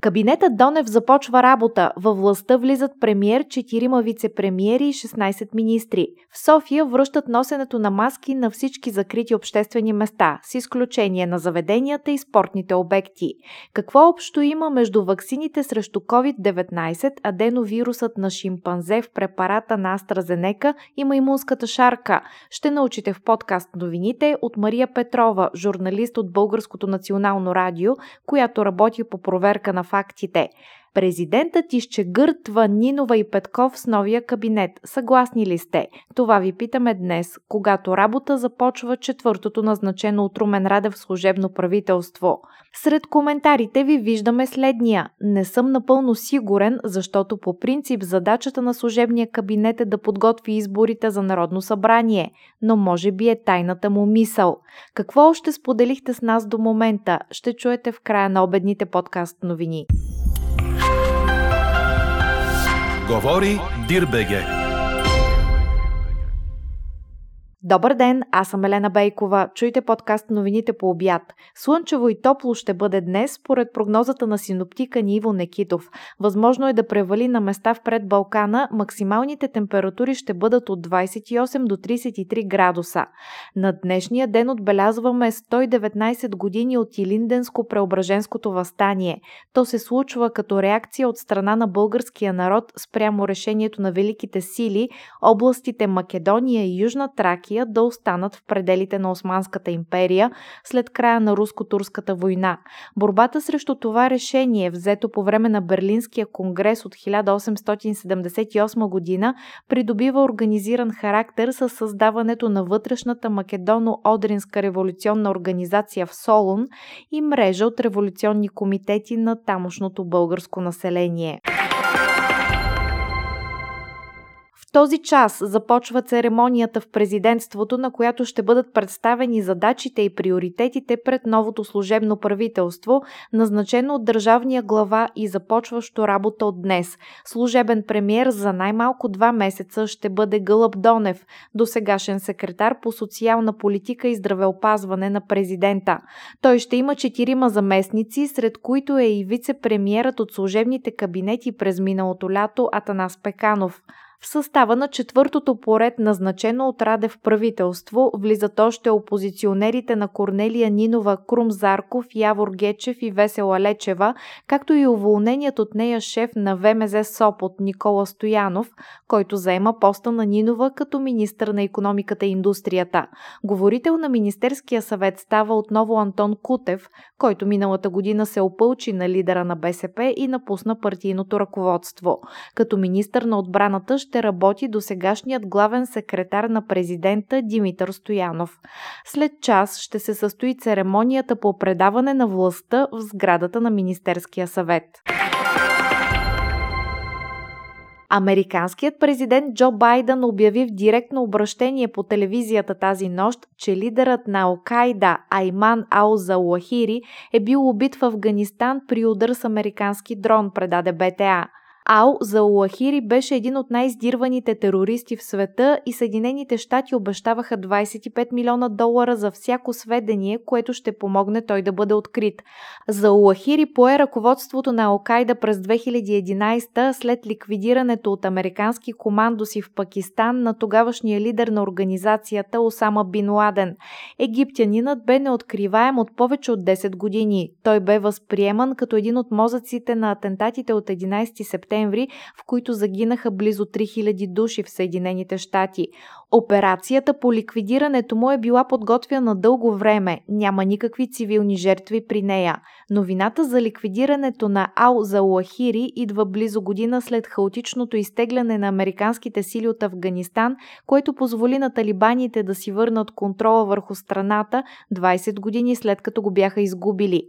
Кабинетът Донев започва работа. Във властта влизат премьер, 4 вице-премьери и 16 министри. В София връщат носенето на маски на всички закрити обществени места, с изключение на заведенията и спортните обекти. Какво общо има между ваксините срещу COVID-19, аденовирусът на шимпанзе в препарата на AstraZeneca и маймунската шарка? Ще научите в подкаст новините от Мария Петрова, журналист от Българското национално радио, която работи по проверка на фактите. Президентът изчегъртва Нинова и Петков с новия кабинет. Съгласни ли сте? Това ви питаме днес, когато работа започва четвъртото назначено от Румен Радев служебно правителство. Сред коментарите ви виждаме следния. Не съм напълно сигурен, защото по принцип задачата на служебния кабинет е да подготви изборите за Народно събрание, но може би е тайната му мисъл. Какво още споделихте с нас до момента? Ще чуете в края на обедните подкаст новини. Говори Дирбеге. Добър ден, аз съм Елена Бейкова. Чуйте подкаст новините по обяд. Слънчево и топло ще бъде днес, според прогнозата на синоптика Ниво Некитов. Възможно е да превали на места в пред Балкана, максималните температури ще бъдат от 28 до 33 градуса. На днешния ден отбелязваме 119 години от Илинденско-преображенското възстание. То се случва като реакция от страна на българския народ спрямо решението на великите сили, областите Македония и Южна Тракия България да останат в пределите на Османската империя след края на руско-турската война. Борбата срещу това решение, взето по време на Берлинския конгрес от 1878 година, придобива организиран характер с създаването на вътрешната македоно-одринска революционна организация в Солун и мрежа от революционни комитети на тамошното българско население този час започва церемонията в президентството, на която ще бъдат представени задачите и приоритетите пред новото служебно правителство, назначено от държавния глава и започващо работа от днес. Служебен премьер за най-малко два месеца ще бъде Гълъб Донев, досегашен секретар по социална политика и здравеопазване на президента. Той ще има четирима заместници, сред които е и вице-премьерът от служебните кабинети през миналото лято Атанас Пеканов. В състава на четвъртото поред, назначено от Радев правителство, влизат още опозиционерите на Корнелия Нинова, Крум Зарков, Явор Гечев и Весела Лечева, както и уволненият от нея шеф на ВМЗ СОП от Никола Стоянов, който заема поста на Нинова като министър на економиката и индустрията. Говорител на Министерския съвет става отново Антон Кутев, който миналата година се опълчи на лидера на БСП и напусна партийното ръководство. Като министър на отбраната ще работи до сегашният главен секретар на президента Димитър Стоянов. След час ще се състои церемонията по предаване на властта в сградата на Министерския съвет. Американският президент Джо Байден обяви в директно обращение по телевизията тази нощ, че лидерът на Алкайда Айман Ал Зауахири е бил убит в Афганистан при удар с американски дрон, предаде БТА. Ал Зауахири беше един от най-издирваните терористи в света и Съединените щати обещаваха 25 милиона долара за всяко сведение, което ще помогне той да бъде открит. Зауахири пое ръководството на Алкайда през 2011 след ликвидирането от американски командоси в Пакистан на тогавашния лидер на организацията Осама Бин Ладен. Египтянинът бе неоткриваем от повече от 10 години. Той бе възприеман като един от мозъците на атентатите от 11 септември септември, в които загинаха близо 3000 души в Съединените щати. Операцията по ликвидирането му е била подготвяна дълго време, няма никакви цивилни жертви при нея. Новината за ликвидирането на Ал Залахири идва близо година след хаотичното изтегляне на американските сили от Афганистан, което позволи на талибаните да си върнат контрола върху страната 20 години след като го бяха изгубили.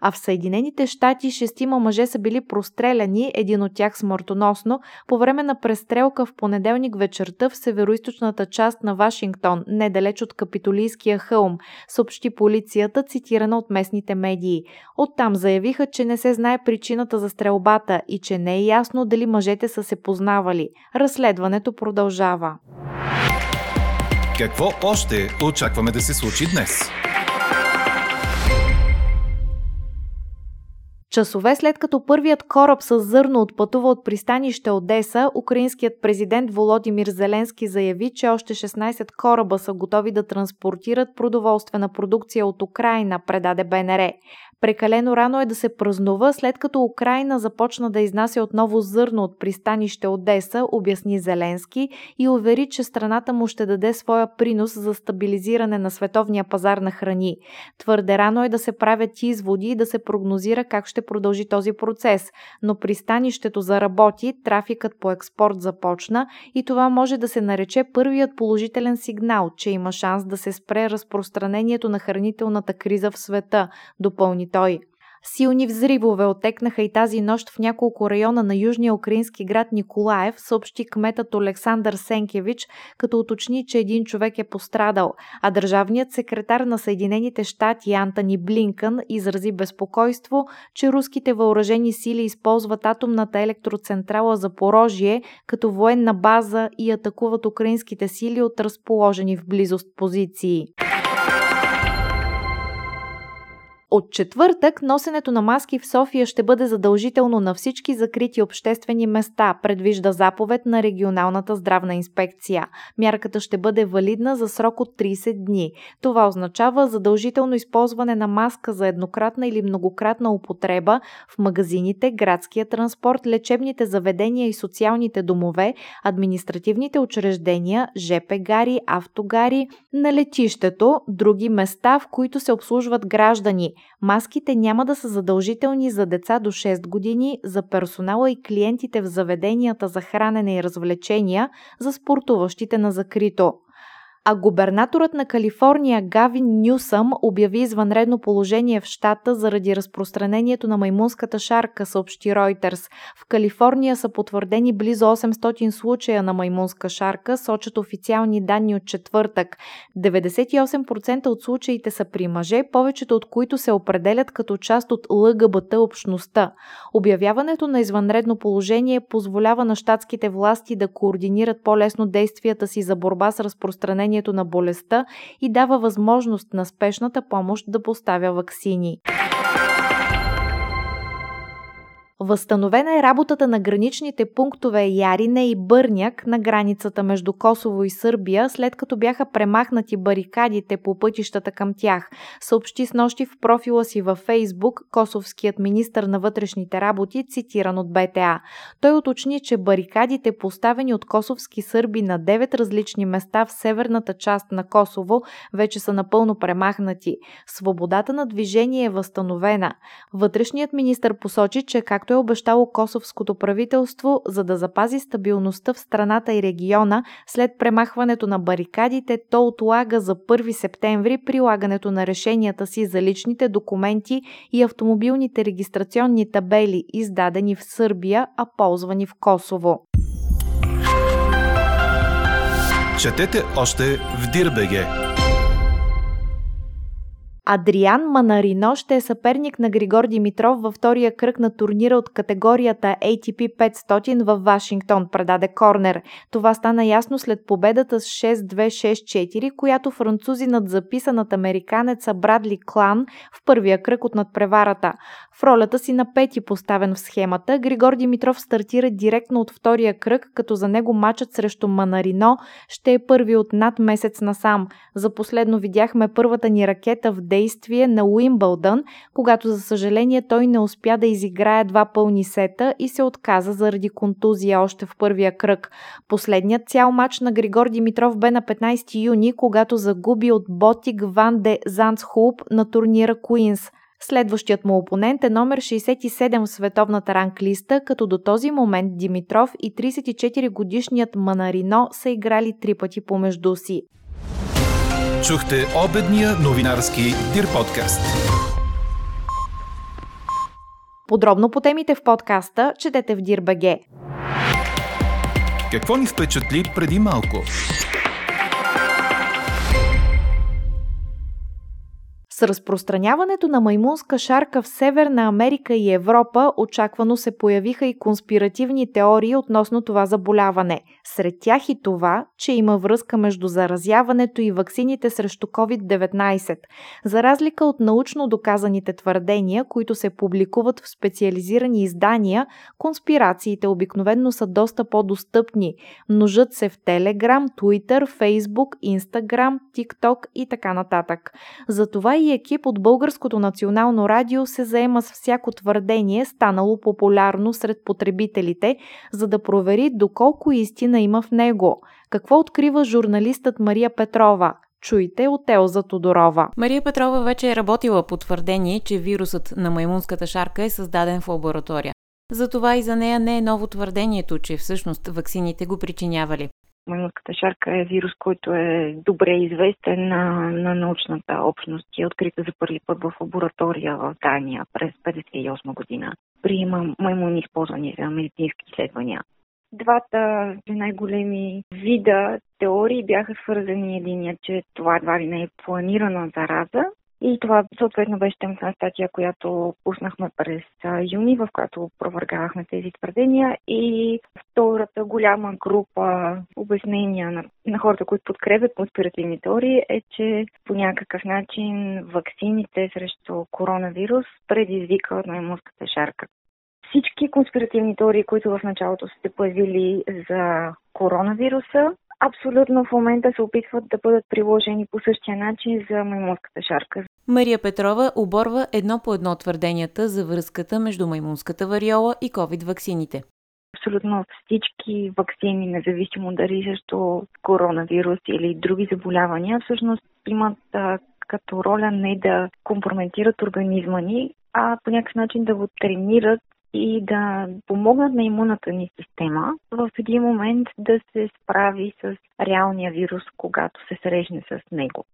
А в Съединените щати шестима мъже са били простреляни, един от тях тях смъртоносно по време на престрелка в понеделник вечерта в североизточната част на Вашингтон, недалеч от Капитолийския хълм, съобщи полицията, цитирана от местните медии. Оттам заявиха, че не се знае причината за стрелбата и че не е ясно дали мъжете са се познавали. Разследването продължава. Какво още очакваме да се случи днес? Часове след като първият кораб с зърно отпътува от пристанище Одеса, украинският президент Володимир Зеленски заяви, че още 16 кораба са готови да транспортират продоволствена продукция от Украина, предаде БНР. Прекалено рано е да се празнува, след като Украина започна да изнася отново зърно от пристанище Одеса, обясни Зеленски и увери, че страната му ще даде своя принос за стабилизиране на световния пазар на храни. Твърде рано е да се правят изводи и да се прогнозира как ще продължи този процес, но пристанището заработи, трафикът по експорт започна и това може да се нарече първият положителен сигнал, че има шанс да се спре разпространението на хранителната криза в света, допълни той. Силни взривове отекнаха и тази нощ в няколко района на южния украински град Николаев, съобщи кметът Александър Сенкевич, като уточни, че един човек е пострадал, а държавният секретар на Съединените щати Антони Блинкън изрази безпокойство, че руските въоръжени сили използват атомната електроцентрала за порожие като военна база и атакуват украинските сили от разположени в близост позиции. От четвъртък носенето на маски в София ще бъде задължително на всички закрити обществени места, предвижда заповед на регионалната здравна инспекция. Мярката ще бъде валидна за срок от 30 дни. Това означава задължително използване на маска за еднократна или многократна употреба в магазините, градския транспорт, лечебните заведения и социалните домове, административните учреждения, ЖП гари, автогари, на летището, други места, в които се обслужват граждани, Маските няма да са задължителни за деца до 6 години, за персонала и клиентите в заведенията за хранене и развлечения, за спортуващите на закрито а губернаторът на Калифорния Гавин Нюсъм обяви извънредно положение в щата заради разпространението на маймунската шарка, съобщи Reuters. В Калифорния са потвърдени близо 800 случая на маймунска шарка, сочат официални данни от четвъртък. 98% от случаите са при мъже, повечето от които се определят като част от ЛГБТ общността. Обявяването на извънредно положение позволява на щатските власти да координират по-лесно действията си за борба с разпространението разпространението на болестта и дава възможност на спешната помощ да поставя ваксини. Възстановена е работата на граничните пунктове Ярине и Бърняк на границата между Косово и Сърбия, след като бяха премахнати барикадите по пътищата към тях, съобщи с нощи в профила си във Фейсбук косовският министр на вътрешните работи, цитиран от БТА. Той уточни, че барикадите, поставени от косовски сърби на 9 различни места в северната част на Косово, вече са напълно премахнати. Свободата на движение е възстановена. Вътрешният министр посочи, че както както е обещало косовското правителство, за да запази стабилността в страната и региона след премахването на барикадите, то отлага за 1 септември прилагането на решенията си за личните документи и автомобилните регистрационни табели, издадени в Сърбия, а ползвани в Косово. Четете още в Дирбеге! Адриан Манарино ще е съперник на Григор Димитров във втория кръг на турнира от категорията ATP 500 в Вашингтон, предаде Корнер. Това стана ясно след победата с 6-2-6-4, която французи над записанат американеца Брадли Клан в първия кръг от надпреварата. В ролята си на пети поставен в схемата, Григор Димитров стартира директно от втория кръг, като за него матчът срещу Манарино ще е първи от над месец насам. За последно видяхме първата ни ракета в действие на Уимбълдън, когато за съжаление той не успя да изиграе два пълни сета и се отказа заради контузия още в първия кръг. Последният цял матч на Григор Димитров бе на 15 юни, когато загуби от Ботик Ван де Занцхулп на турнира Куинс. Следващият му опонент е номер 67 в световната ранглиста, като до този момент Димитров и 34 годишният Манарино са играли три пъти помежду си. Чухте обедния новинарски Дир подкаст. Подробно по темите в подкаста четете в Дирбаге. Какво ни впечатли преди малко? С разпространяването на маймунска шарка в Северна Америка и Европа очаквано се появиха и конспиративни теории относно това заболяване. Сред тях и това, че има връзка между заразяването и ваксините срещу COVID-19. За разлика от научно доказаните твърдения, които се публикуват в специализирани издания, конспирациите обикновенно са доста по-достъпни. Множат се в Telegram, Twitter, Facebook, Instagram, TikTok и така нататък. Затова и екип от Българското национално радио се заема с всяко твърдение, станало популярно сред потребителите, за да провери доколко истина има в него. Какво открива журналистът Мария Петрова? Чуйте от Елза Тодорова. Мария Петрова вече е работила по твърдение, че вирусът на маймунската шарка е създаден в лаборатория. Затова и за нея не е ново твърдението, че всъщност ваксините го причинявали. Маймунската шарка е вирус, който е добре известен на, на научната общност и е открита за първи път в лаборатория в Дания през 1958 година при маймуни използвани за медицински изследвания. Двата най-големи вида теории бяха свързани единия, че това едва ли не е планирана зараза и това съответно беше темата статия, която пуснахме през юни, в която провъргавахме тези твърдения. И втората голяма група обяснения на, на хората, които подкрепят конспиративни теории е, че по някакъв начин ваксините срещу коронавирус предизвикват маймунската шарка. Всички конспиративни теории, които в началото са се появили за коронавируса, абсолютно в момента се опитват да бъдат приложени по същия начин за маймунската шарка. Мария Петрова оборва едно по едно твърденията за връзката между маймунската вариола и COVID-ваксините. Абсолютно всички вакцини, независимо дали срещу коронавирус или други заболявания, всъщност имат а, като роля не да компрометират организма ни, а по някакъв начин да го тренират и да помогнат на имунната ни система в един момент да се справи с реалния вирус, когато се срещне с него.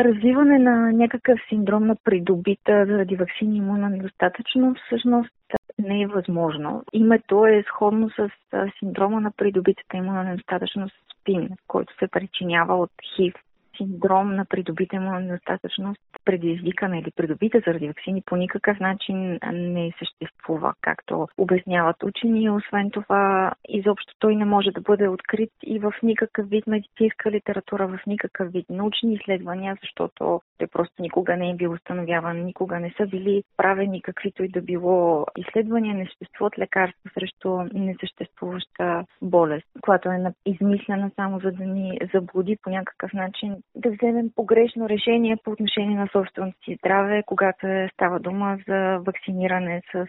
Развиване на някакъв синдром на придобита заради вакцини имунна недостатъчно всъщност не е възможно. Името е сходно с синдрома на придобитата имунна недостатъчност СПИН, който се причинява от ХИВ синдром на придобита имунна недостатъчност, предизвикана или придобита заради вакцини, по никакъв начин не съществува, както обясняват учени. Освен това, изобщо той не може да бъде открит и в никакъв вид медицинска литература, в никакъв вид научни изследвания, защото той просто никога не е бил установяван, никога не са били правени каквито и да било изследвания, не съществуват лекарства срещу несъществуваща болест, която е измислена само за да ни заблуди по някакъв начин да вземем погрешно решение по отношение на собственото си здраве, когато е става дума за вакциниране с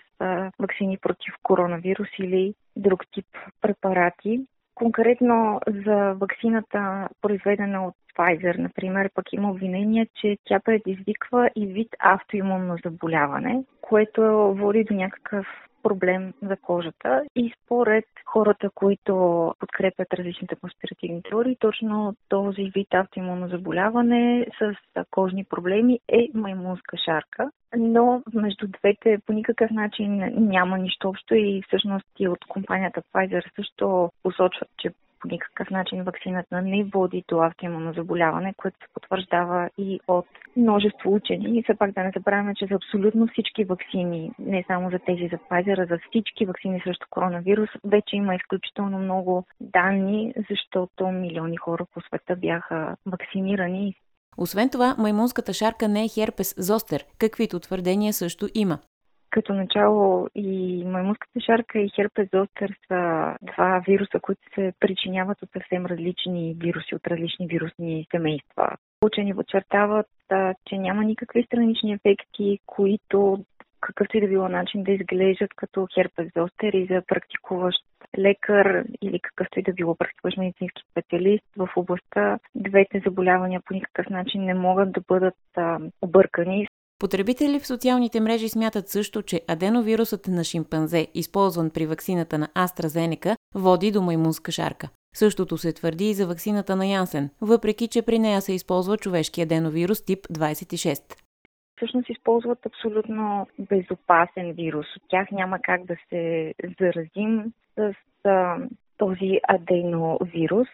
вакцини против коронавирус или друг тип препарати. Конкретно за вакцината, произведена от Pfizer, например, пък има обвинение, че тя предизвиква и вид автоимунно заболяване, което води до някакъв проблем за кожата и според хората, които подкрепят различните конспиративни теории, точно този вид автоимунно заболяване с кожни проблеми е маймунска шарка. Но между двете по никакъв начин няма нищо общо и всъщност и от компанията Pfizer също посочват, че по никакъв начин вакцината не води до автоимунно заболяване, което се потвърждава и от множество учени. И все пак да не забравяме, че за абсолютно всички вакцини, не само за тези за Pfizer, а за всички вакцини срещу коронавирус, вече има изключително много данни, защото милиони хора по света бяха вакцинирани освен това, маймунската шарка не е херпес зостер, каквито твърдения също има. Като начало и маймунската шарка и херпес зостер са два вируса, които се причиняват от съвсем различни вируси, от различни вирусни семейства. Учени подчертават, че няма никакви странични ефекти, които какъвто и да било начин да изглеждат като херпес зостер и за практикуващ лекар или какъвто и да било практикуващ медицински специалист в областта. Двете заболявания по никакъв начин не могат да бъдат а, объркани. Потребители в социалните мрежи смятат също, че аденовирусът на шимпанзе, използван при ваксината на AstraZeneca, води до маймунска шарка. Същото се твърди и за ваксината на Янсен, въпреки че при нея се използва човешки аденовирус тип 26. всъщност използват абсолютно безопасен вирус. От тях няма как да се заразим с а, този аденовирус.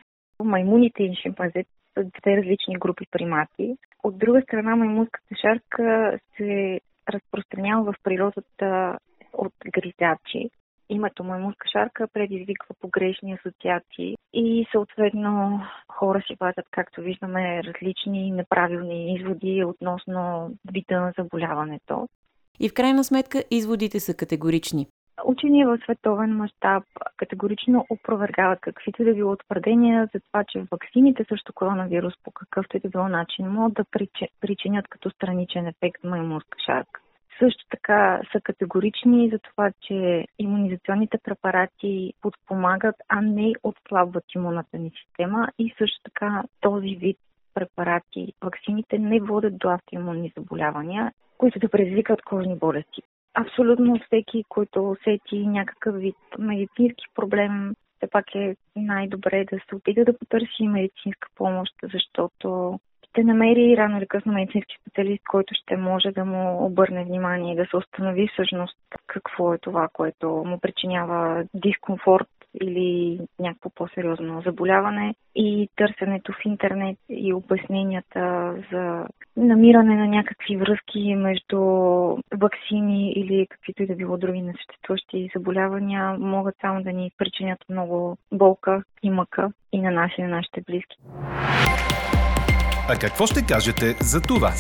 Маймуните и шимпанзете са две различни групи примати. От друга страна, маймунската шарка се разпространява в природата от гризачи. Името маймунска шарка предизвиква погрешни асоциации и съответно хора си вадят, както виждаме, различни неправилни изводи относно вида на заболяването. И в крайна сметка изводите са категорични. Учени в световен мащаб категорично опровергават каквито да било твърдения за това, че вакцините срещу коронавирус по какъвто и да било начин могат да причинят като страничен ефект маймунска шарка. Също така са категорични за това, че иммунизационните препарати подпомагат, а не отслабват имунната ни система и също така този вид препарати, вакцините не водят до автоимунни заболявания, които да предизвикат кожни болести. Абсолютно всеки, който усети някакъв вид медицински проблем, все пак е най-добре да се отида да потърси медицинска помощ, защото ще намери рано или късно медицински специалист, който ще може да му обърне внимание и да се установи всъщност какво е това, което му причинява дискомфорт или някакво по-сериозно заболяване и търсенето в интернет и обясненията за намиране на някакви връзки между вакцини или каквито и да било други несъществуващи заболявания могат само да ни причинят много болка и мъка и на нас и на нашите близки. А какво ще кажете за това?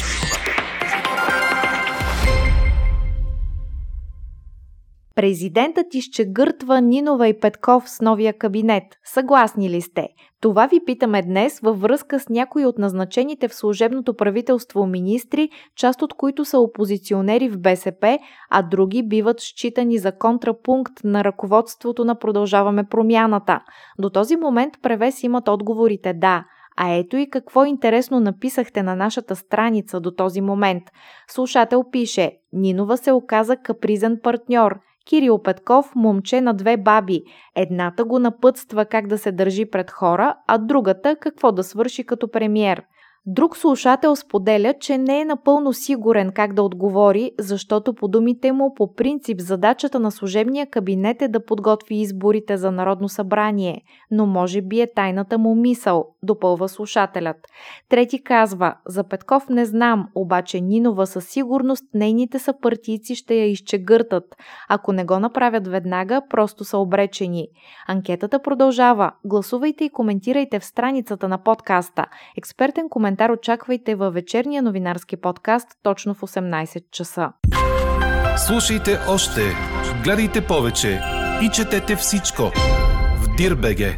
Президентът изчегъртва Нинова и Петков с новия кабинет. Съгласни ли сте? Това ви питаме днес във връзка с някои от назначените в служебното правителство министри, част от които са опозиционери в БСП, а други биват считани за контрапункт на ръководството на Продължаваме промяната. До този момент превес имат отговорите да – а ето и какво интересно написахте на нашата страница до този момент. Слушател пише, Нинова се оказа капризен партньор. Кирил Петков – момче на две баби. Едната го напътства как да се държи пред хора, а другата какво да свърши като премьер. Друг слушател споделя, че не е напълно сигурен как да отговори, защото по думите му по принцип задачата на служебния кабинет е да подготви изборите за Народно събрание, но може би е тайната му мисъл, допълва слушателят. Трети казва, за Петков не знам, обаче Нинова със сигурност нейните съпартийци ще я изчегъртат. Ако не го направят веднага, просто са обречени. Анкетата продължава. Гласувайте и коментирайте в страницата на подкаста. Експертен коментар коментар очаквайте във вечерния новинарски подкаст точно в 18 часа. Слушайте още, гледайте повече и четете всичко в Дирбеге.